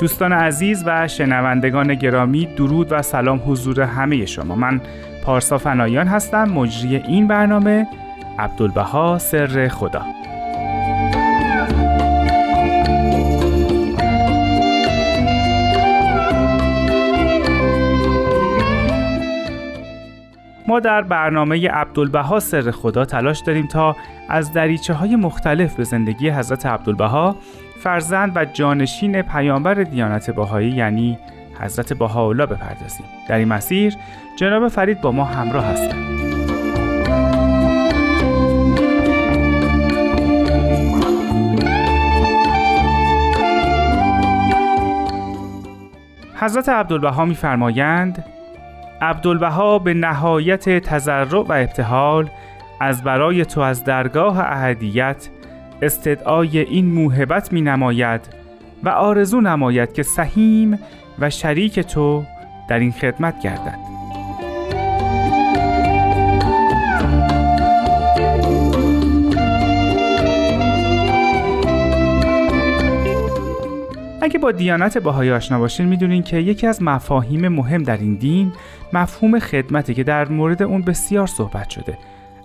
دوستان عزیز و شنوندگان گرامی درود و سلام حضور همه شما. من پارسا فنایان هستم مجری این برنامه عبدالبها سر خدا. ما در برنامه عبدالبها سر خدا تلاش داریم تا از دریچه های مختلف به زندگی حضرت عبدالبها فرزند و جانشین پیامبر دیانت باهایی یعنی حضرت بهاءالله بپردازیم. در این مسیر جناب فرید با ما همراه هستند. حضرت عبدالبها میفرمایند عبدالبها به نهایت تذرع و ابتحال از برای تو از درگاه اهدیت استدعای این موهبت می نماید و آرزو نماید که سهیم و شریک تو در این خدمت گردد. اگه با دیانت باهایی آشنا باشین می‌دونین که یکی از مفاهیم مهم در این دین مفهوم خدمتی که در مورد اون بسیار صحبت شده.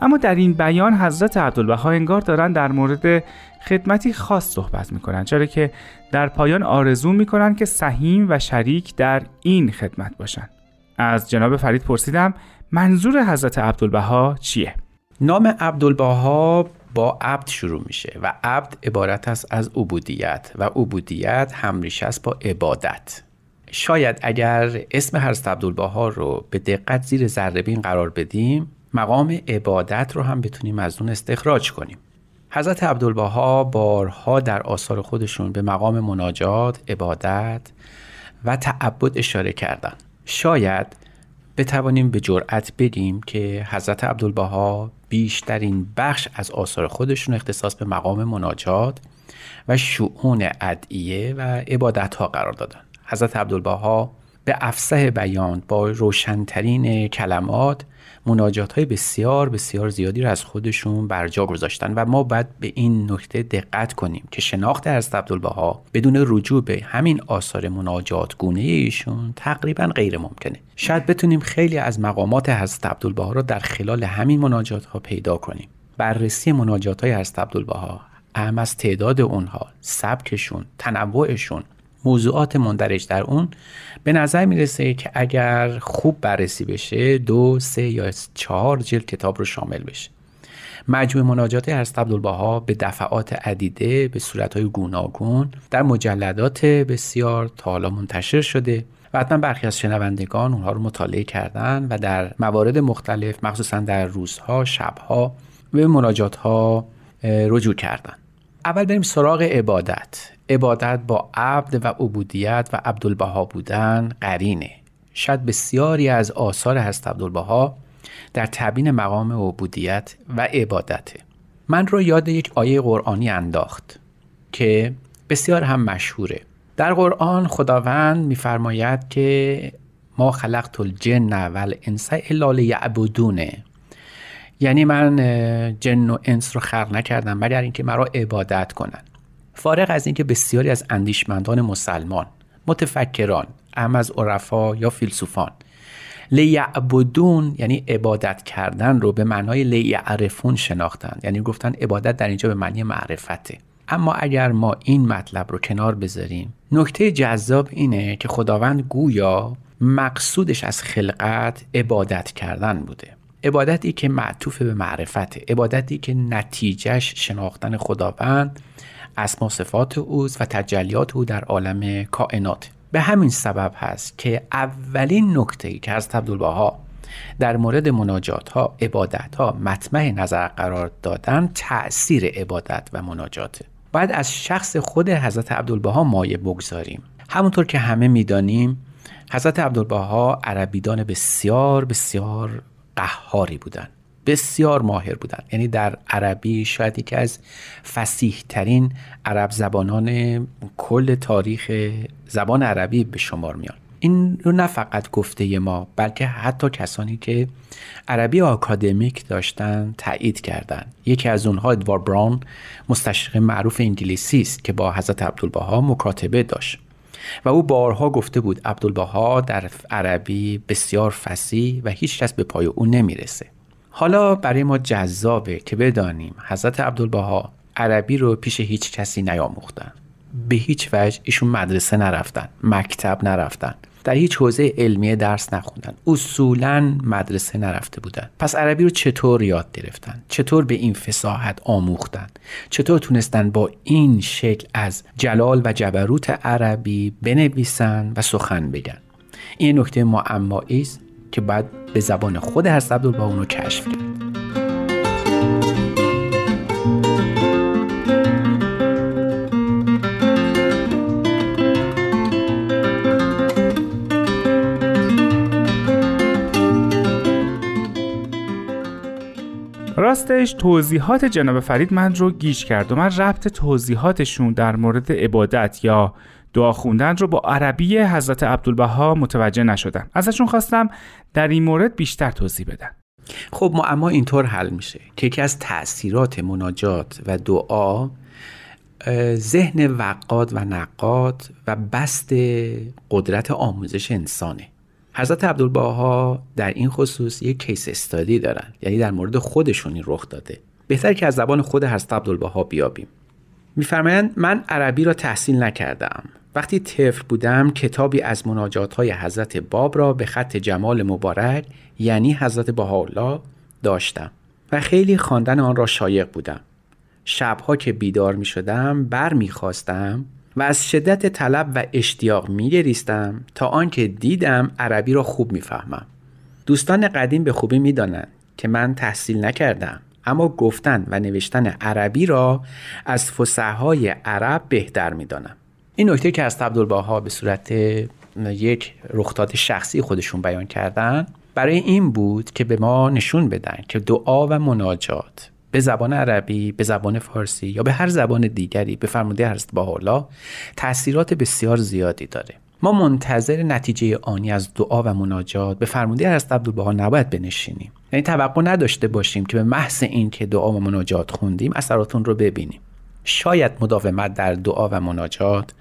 اما در این بیان حضرت عبدالبها انگار دارن در مورد خدمتی خاص صحبت می‌کنن چرا که در پایان آرزو می‌کنن که سهیم و شریک در این خدمت باشن. از جناب فرید پرسیدم منظور حضرت عبدالبها چیه؟ نام عبدالبها با عبد شروع میشه و عبد عبارت است از عبودیت و عبودیت همریش است با عبادت. شاید اگر اسم حضرت عبدالبها رو به دقت زیر ذره قرار بدیم مقام عبادت رو هم بتونیم از اون استخراج کنیم. حضرت عبدالبها بارها در آثار خودشون به مقام مناجات، عبادت و تعبد اشاره کردن. شاید بتوانیم به جرأت بگیم که حضرت عبدالبها بیشترین بخش از آثار خودشون اختصاص به مقام مناجات و شعون ادعیه و عبادت ها قرار دادن. حضرت عبدالبها به افسه بیان با روشنترین کلمات مناجات های بسیار بسیار زیادی را از خودشون بر جا گذاشتن و ما باید به این نکته دقت کنیم که شناخت از عبدالبها بدون رجوع به همین آثار مناجات گونه ایشون تقریبا غیر ممکنه. شاید بتونیم خیلی از مقامات حضرت عبدالبها را در خلال همین مناجات ها پیدا کنیم. بررسی مناجات های حضرت عبدالبها اهم از تعداد اونها سبکشون تنوعشون موضوعات مندرج در اون به نظر می‌رسه که اگر خوب بررسی بشه دو سه یا چهار جلد کتاب رو شامل بشه. مجموع مناجات حضرت عبدالبها به دفعات عدیده به صورتهای گوناگون در مجلدات بسیار تا حالا منتشر شده و حتما برخی از شنوندگان اونها رو مطالعه کردن و در موارد مختلف مخصوصا در روزها شبها به مناجات ها رجوع کردن. اول بریم سراغ عبادت. عبادت با عبد و عبودیت و عبدالبها بودن قرینه. شاید بسیاری از آثار هست عبدالبها در تبین مقام عبودیت و عبادته. من رو یاد یک آیه قرآنی انداخت که بسیار هم مشهوره. در قرآن خداوند میفرماید که ما خلقت الجن و الانس الا لیعبدونه. یعنی من جن و انس رو خلق نکردم مگر اینکه مرا عبادت کنن فارغ از اینکه بسیاری از اندیشمندان مسلمان متفکران اهم از عرفا یا فیلسوفان لیعبدون یعنی عبادت کردن رو به معنای لیعرفون شناختن یعنی گفتن عبادت در اینجا به معنی معرفته. اما اگر ما این مطلب رو کنار بذاریم نکته جذاب اینه که خداوند گویا مقصودش از خلقت عبادت کردن بوده. عبادتی که معطوف به معرفته عبادتی که نتیجهش شناختن خداوند اسما صفات اوست و تجلیات او در عالم کائنات. به همین سبب هست که اولین نکته ای که از عبدالبها در مورد مناجات ها عبادت ها مطمع نظر قرار دادن تأثیر عبادت و مناجاته باید از شخص خود حضرت عبدالبها مایه بگذاریم. همونطور که همه می‌دانیم حضرت عبدالبها عربیدان بسیار بسیار قهاری بودند. بسیار ماهر بودند یعنی در عربی شاید یکی از فسیح ترین عرب زبانان کل تاریخ زبان عربی به شمار میان. این رو نه فقط گفته ما بلکه حتی کسانی که عربی آکادمیک داشتن تایید کردند یکی از اونها ادوار براون مستشرق معروف انگلیسی است که با حضرت عبدالبها مکاتبه داشت. و او بارها گفته بود عبدالبها در عربی بسیار فسی و هیچ کس به پای او نمی‌رسه. حالا برای ما جذابه که بدانیم حضرت عبدالبها عربی رو پیش هیچ کسی نیاموختن. به هیچ وجه ایشون مدرسه نرفتن مکتب نرفتن. در هیچ حوزه علمی درس نخوندن. اصولا مدرسه نرفته بودن. پس عربی رو چطور یاد گرفتن؟ چطور به این فساحت آموختن؟ چطور تونستن با این شکل از جلال و جبروت عربی بنویسن و سخن بگن؟ این نکته معمایی است. که بعد به زبان خود حضرت عبدالبها اونو کشف کرد. راستش توضیحات جناب فرید من رو گیج کرد و من ربط توضیحاتشون در مورد عبادت یا دعا خوندن رو با عربی حضرت عبدالبها متوجه نشدم ازشون خواستم در این مورد بیشتر توضیح بدن. خب اما اینطور حل میشه که یکی از تاثیرات مناجات و دعا ذهن وقاد و نقاد و بست قدرت آموزش انسانه. حضرت عبدالباها در این خصوص یک کیس استادی دارن. یعنی در مورد خودشون این رخ داده. بهتر که از زبان خود حضرت عبدالباها بیابیم. میفرمایند من عربی را تحصیل نکردم. وقتی طفل بودم کتابی از مناجات های حضرت باب را به خط جمال مبارک یعنی حضرت بهاءالله داشتم و خیلی خواندن آن را شایق بودم شبها که بیدار می شدم بر می خواستم و از شدت طلب و اشتیاق می تا آنکه دیدم عربی را خوب می‌فهمم. دوستان قدیم به خوبی می که من تحصیل نکردم اما گفتن و نوشتن عربی را از فسحهای عرب بهتر می دانم. این نکته که از عبدالباها به صورت یک رخداد شخصی خودشون بیان کردن برای این بود که به ما نشون بدن که دعا و مناجات به زبان عربی به زبان فارسی یا به هر زبان دیگری به فرموده حضرت حالا تاثیرات بسیار زیادی داره. ما منتظر نتیجه آنی از دعا و مناجات به فرموده حضرت عبدالبها نباید بنشینیم. یعنی توقع نداشته باشیم که به محض این که دعا و مناجات خوندیم اثراتون رو ببینیم. شاید مداومت در دعا و مناجات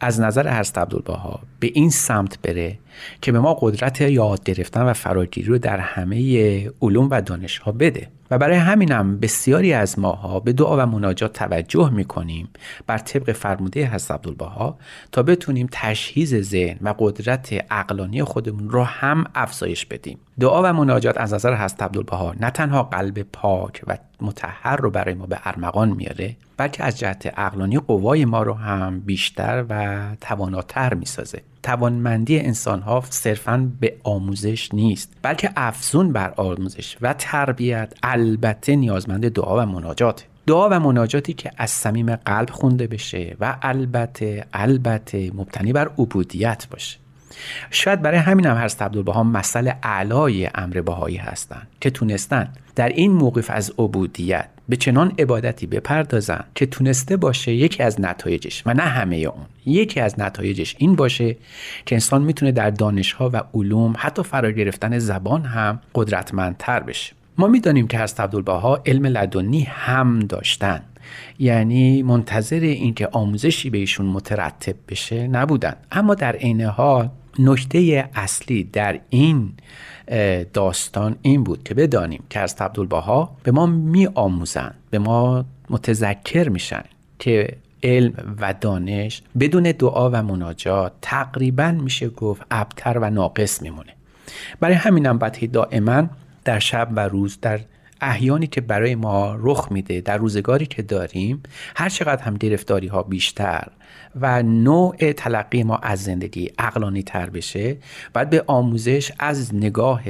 از نظر حضرت عبدالبها به این سمت بره که به ما قدرت یاد گرفتن و فراگیری رو در همه علوم و دانش ها بده. و برای همینم بسیاری از ماها به دعا و مناجات توجه می‌کنیم بر طبق فرموده حضرت عبدالبها تا بتونیم تشهیز ذهن و قدرت عقلانی خودمون رو هم افزایش بدیم. دعا و مناجات از نظر حضرت عبدالبها نه تنها قلب پاک و متحر رو برای ما به ارمغان میاره بلکه از جهت عقلانی قوای ما رو هم بیشتر و تواناتر می‌سازه. توانمندی انسان ها صرفا به آموزش نیست بلکه افزون بر آموزش و تربیت البته نیازمند دعا و مناجات. دعا و مناجاتی که از صمیم قلب خونده بشه و البته البته مبتنی بر عبودیت باشه. شاید برای همین هم حضرت عبدالبها مسئله اعلای امر بهایی هستند که تونستن در این موقف از عبودیت به چنان عبادتی بپردازن که تونسته باشه یکی از نتایجش و نه همه اون یکی از نتایجش این باشه که انسان می‌تونه در دانشها و علوم حتی فرا گرفتن زبان هم قدرتمندتر بشه. ما می‌دانیم که از عبدالبها علم لدنی هم داشتن یعنی منتظر اینکه آموزشی بهشون مترتب بشه نبودن. اما در عین حال نکته اصلی در این داستان این بود که بدانیم که از عبدالبها به ما می آموزن به ما متذکر میشن که علم و دانش بدون دعا و مناجات تقریبا میشه گفت ابتر و ناقص میمونه. برای همینم باید دائما در شب و روز در احیانی که برای ما رخ میده در روزگاری که داریم هر چقدر هم گرفتاری ها بیشتر و نوع تلقی ما از زندگی عقلانی تر بشه باید به آموزش از نگاه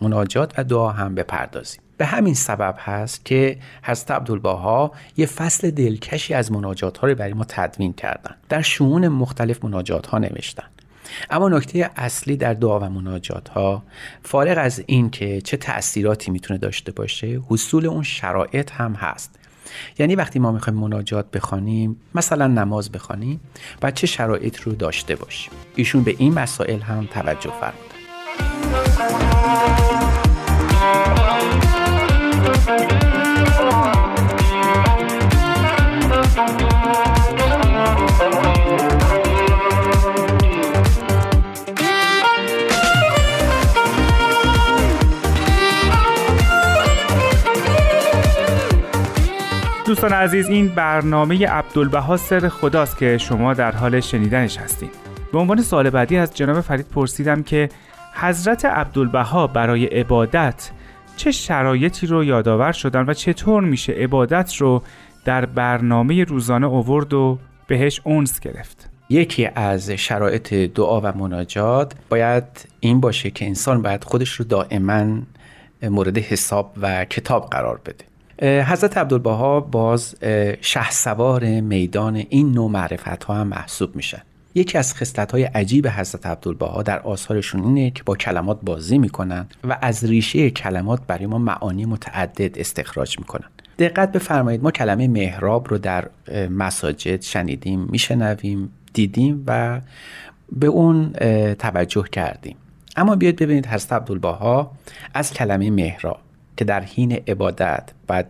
مناجات و دعا هم بپردازیم. به همین سبب هست که حضرت عبدالباها یه فصل دلکشی از مناجات ها رو برای ما تدوین کردن. در شمون مختلف مناجات ها نوشتن. اما نکته اصلی در دعا و مناجات ها فارغ از این که چه تأثیراتی می‌تونه داشته باشه حصول اون شرایط هم هست. یعنی وقتی ما می‌خوایم مناجات بخوانیم مثلا نماز بخوانیم و چه شرایط رو داشته باشیم. ایشون به این مسائل هم توجه فرمودن. دوستان عزیز این برنامه عبدالبها سر خداست که شما در حال شنیدنش هستید به عنوان سال بعدی از جناب فرید پرسیدم که حضرت عبدالبها برای عبادت چه شرایطی رو یادآور شدن و چطور میشه عبادت رو در برنامه روزانه اوورد و بهش اونس گرفت؟ یکی از شرایط دعا و مناجات باید این باشه که انسان باید خودش رو دائما مورد حساب و کتاب قرار بده. حضرت عبدالبها باز شه سوار میدان این نوع معرفت ها هم محسوب میشن. یکی از خصلت های عجیب حضرت عبدالبها در آثارشون اینه که با کلمات بازی می‌کنن و از ریشه کلمات برای ما معانی متعدد استخراج می‌کنن. دقت بفرمایید ما کلمه محراب رو در مساجد شنیدیم میشنویم دیدیم و به اون توجه کردیم. اما بیاید ببینید حضرت عبدالبها از کلمه محراب که در حین عبادت باید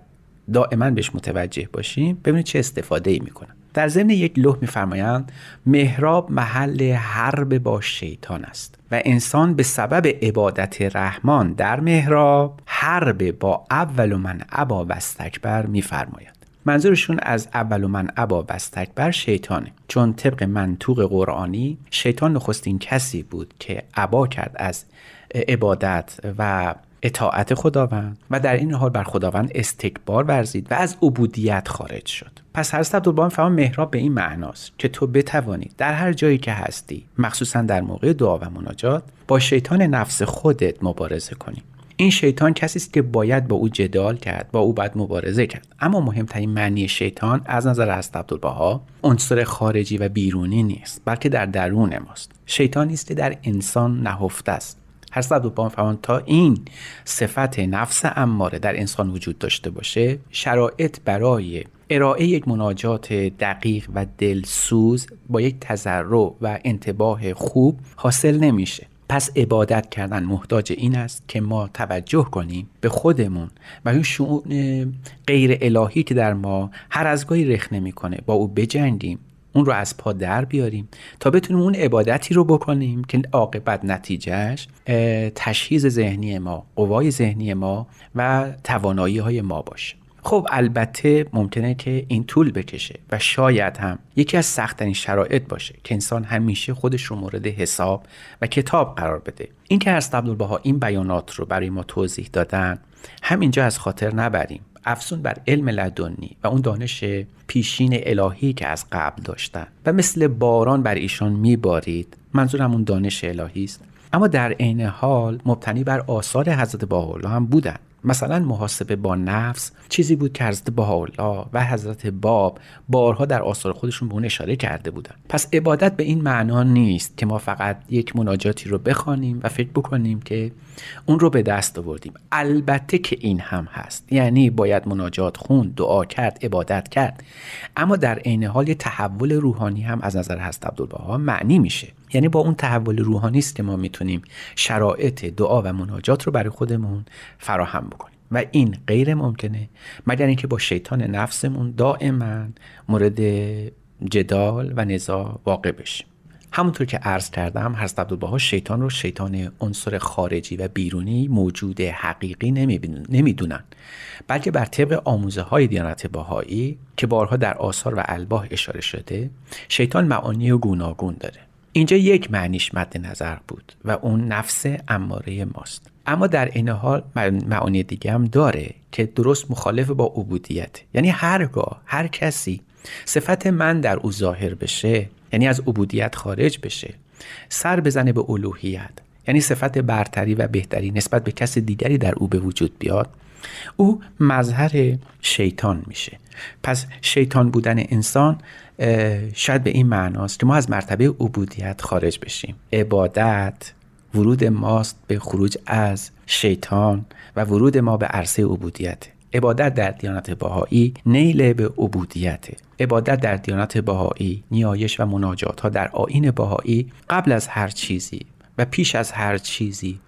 دائما بهش متوجه باشیم ببینید چه استفاده ای می‌کنن در ضمن یک لوح میفرمایند محراب محل حرب با شیطان است و انسان به سبب عبادت رحمان در محراب حرب با اول من ابا وستکبر میفرماید. منظورشون از اول من ابا وستکبر شیطانه. چون طبق منطوق قرآنی شیطان نخستین کسی بود که ابا کرد از عبادت و اطاعت خداوند و در این حال بر خداوند استکبار ورزید و از عبودیت خارج شد. پس حضرت عبدالبها فهم محراب به این معناست که تو بتوانی در هر جایی که هستی مخصوصا در موقع دعا و مناجات با شیطان نفس خودت مبارزه کنی. این شیطان کسی است که باید با او جدال کرد با او باید مبارزه کرد. اما مهمترین معنی شیطان از نظر حضرت عبدالبها عنصر خارجی و بیرونی نیست بلکه در درون ماست. شیطانی است که در انسان نهفته است. هر صد و تا این صفت نفس اماره در انسان وجود داشته باشه شرایط برای ارائه یک مناجات دقیق و دلسوز با یک تذرع و انتباه خوب حاصل نمیشه. پس عبادت کردن محتاج این است که ما توجه کنیم به خودمون و اون شعون غیر الهی که در ما هر از گاهی رخ نمی‌کنه با او بجنگیم. اون رو از پا در بیاریم تا بتونیم اون عبادتی رو بکنیم که عاقبت نتیجهش تشخیص ذهنی ما قوای ذهنی ما و توانایی های ما باشه. خب البته ممکنه که این طول بکشه و شاید هم یکی از سختترین شرایط باشه که انسان همیشه خودش رو مورد حساب و کتاب قرار بده. این که از این بیانات رو برای ما توضیح دادن همینجا از خاطر نبریم. افزون بر علم لدنی و اون دانش پیشین الهی که از قبل داشتن. و مثل باران بر ایشان میبارید. منظورم اون دانش الهی است. اما در عین حال مبتنی بر آثار حضرت باحالا هم بودن. مثلا محاسبه با نفس چیزی بود که حضرت بهاءالله و حضرت باب بارها در آثار خودشون به اون اشاره کرده بودن. پس عبادت به این معنا نیست که ما فقط یک مناجاتی رو بخوانیم و فکر بکنیم که اون رو به دست آوردیم. البته که این هم هست. یعنی باید مناجات خون دعا کرد عبادت کرد. اما در عین حال یه تحول روحانی هم از نظر حضرت عبدالبها معنی میشه. یعنی با اون تحول روحانی است که ما می‌تونیم شرایط دعا و مناجات رو برای خودمون فراهم بکنیم. و این غیر ممکنه مگر اینکه با شیطان نفسمون دائما مورد جدال و نزاع واقع بشیم. همونطور که عرض کردم حضرت عبدالبها شیطان رو شیطان عنصر خارجی و بیرونی موجود حقیقی نمی‌دونن. بلکه بر طبق آموزه های دیانت باهایی که بارها در آثار و الباه اشاره شده شیطان معانی گوناگون داره. اینجا یک معنیش مد نظر بود و اون نفس اماره ماست. اما در این حال معانی دیگه هم داره که درست مخالف با عبودیت. یعنی هرگاه هر کسی صفت من در او ظاهر بشه یعنی از عبودیت خارج بشه. سر بزنه به الوهیت یعنی صفت برتری و بهتری نسبت به کس دیگری در او به وجود بیاد. او مظهر شیطان میشه. پس شیطان بودن انسان شاید به این معناست که ما از مرتبه عبودیت خارج بشیم. عبادت ورود ماست به خروج از شیطان و ورود ما به عرصه عبودیت. عبادت در دیانت بهایی نیل به عبودیت. عبادت در دیانت بهایی نیایش و مناجات ها در آین بهایی قبل از هر چیزی و پیش از هر چیزی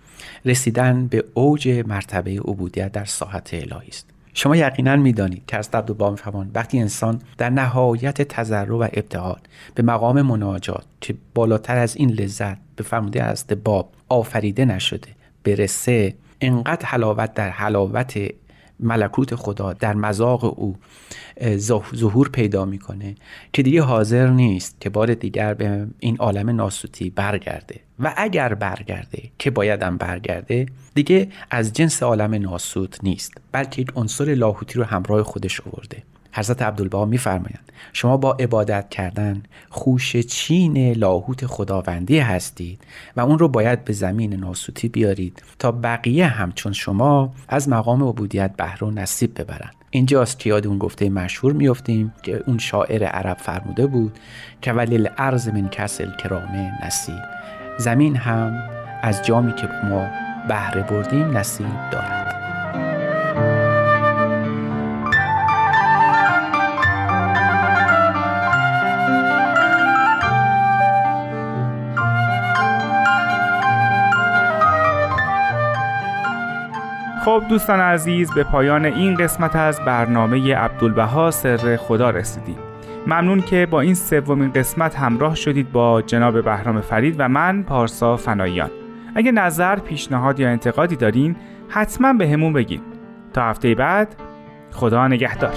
رسیدن به اوج مرتبه عبودیت در ساحت الهی است. شما یقینا می‌دانید که از عبدالبها میفهمان وقتی انسان در نهایت تضرع و ابتهال به مقام مناجات که بالاتر از این لذت به فرموده از باب آفریده نشده برسه انقدر حلاوت در حلاوت ملکوت خدا در مذاق او ظهور پیدا می‌کنه که دیگه حاضر نیست که بار دیگر به این عالم ناسوتی برگرده. و اگر برگرده که بایدم برگرده دیگه از جنس عالم ناسوت نیست بلکه یک عنصر لاهوتی رو همراه خودش آورده. حضرت عبدالبها میفرمایند شما با عبادت کردن خوش چین لاهوت خداوندی هستید و اون رو باید به زمین ناسوتی بیارید تا بقیه همچون شما از مقام عبودیت بهره و نصیب ببرند. اینجاست که یاد اون گفته مشهور میفتیم که اون شاعر عرب فرموده بود که ولی ارز من کسل کرامه نصیب زمین هم از جامی که ما بهره بردیم نصیب دارد. خب دوستان عزیز به پایان این قسمت از برنامه عبدالبها سر خدا رسیدیم. ممنون که با این سومین قسمت همراه شدید با جناب بهرام فرید و من پارسا فناییان اگه نظر، پیشنهاد یا انتقادی دارین حتما به همون بگین. تا هفته بعد خدا نگهدار.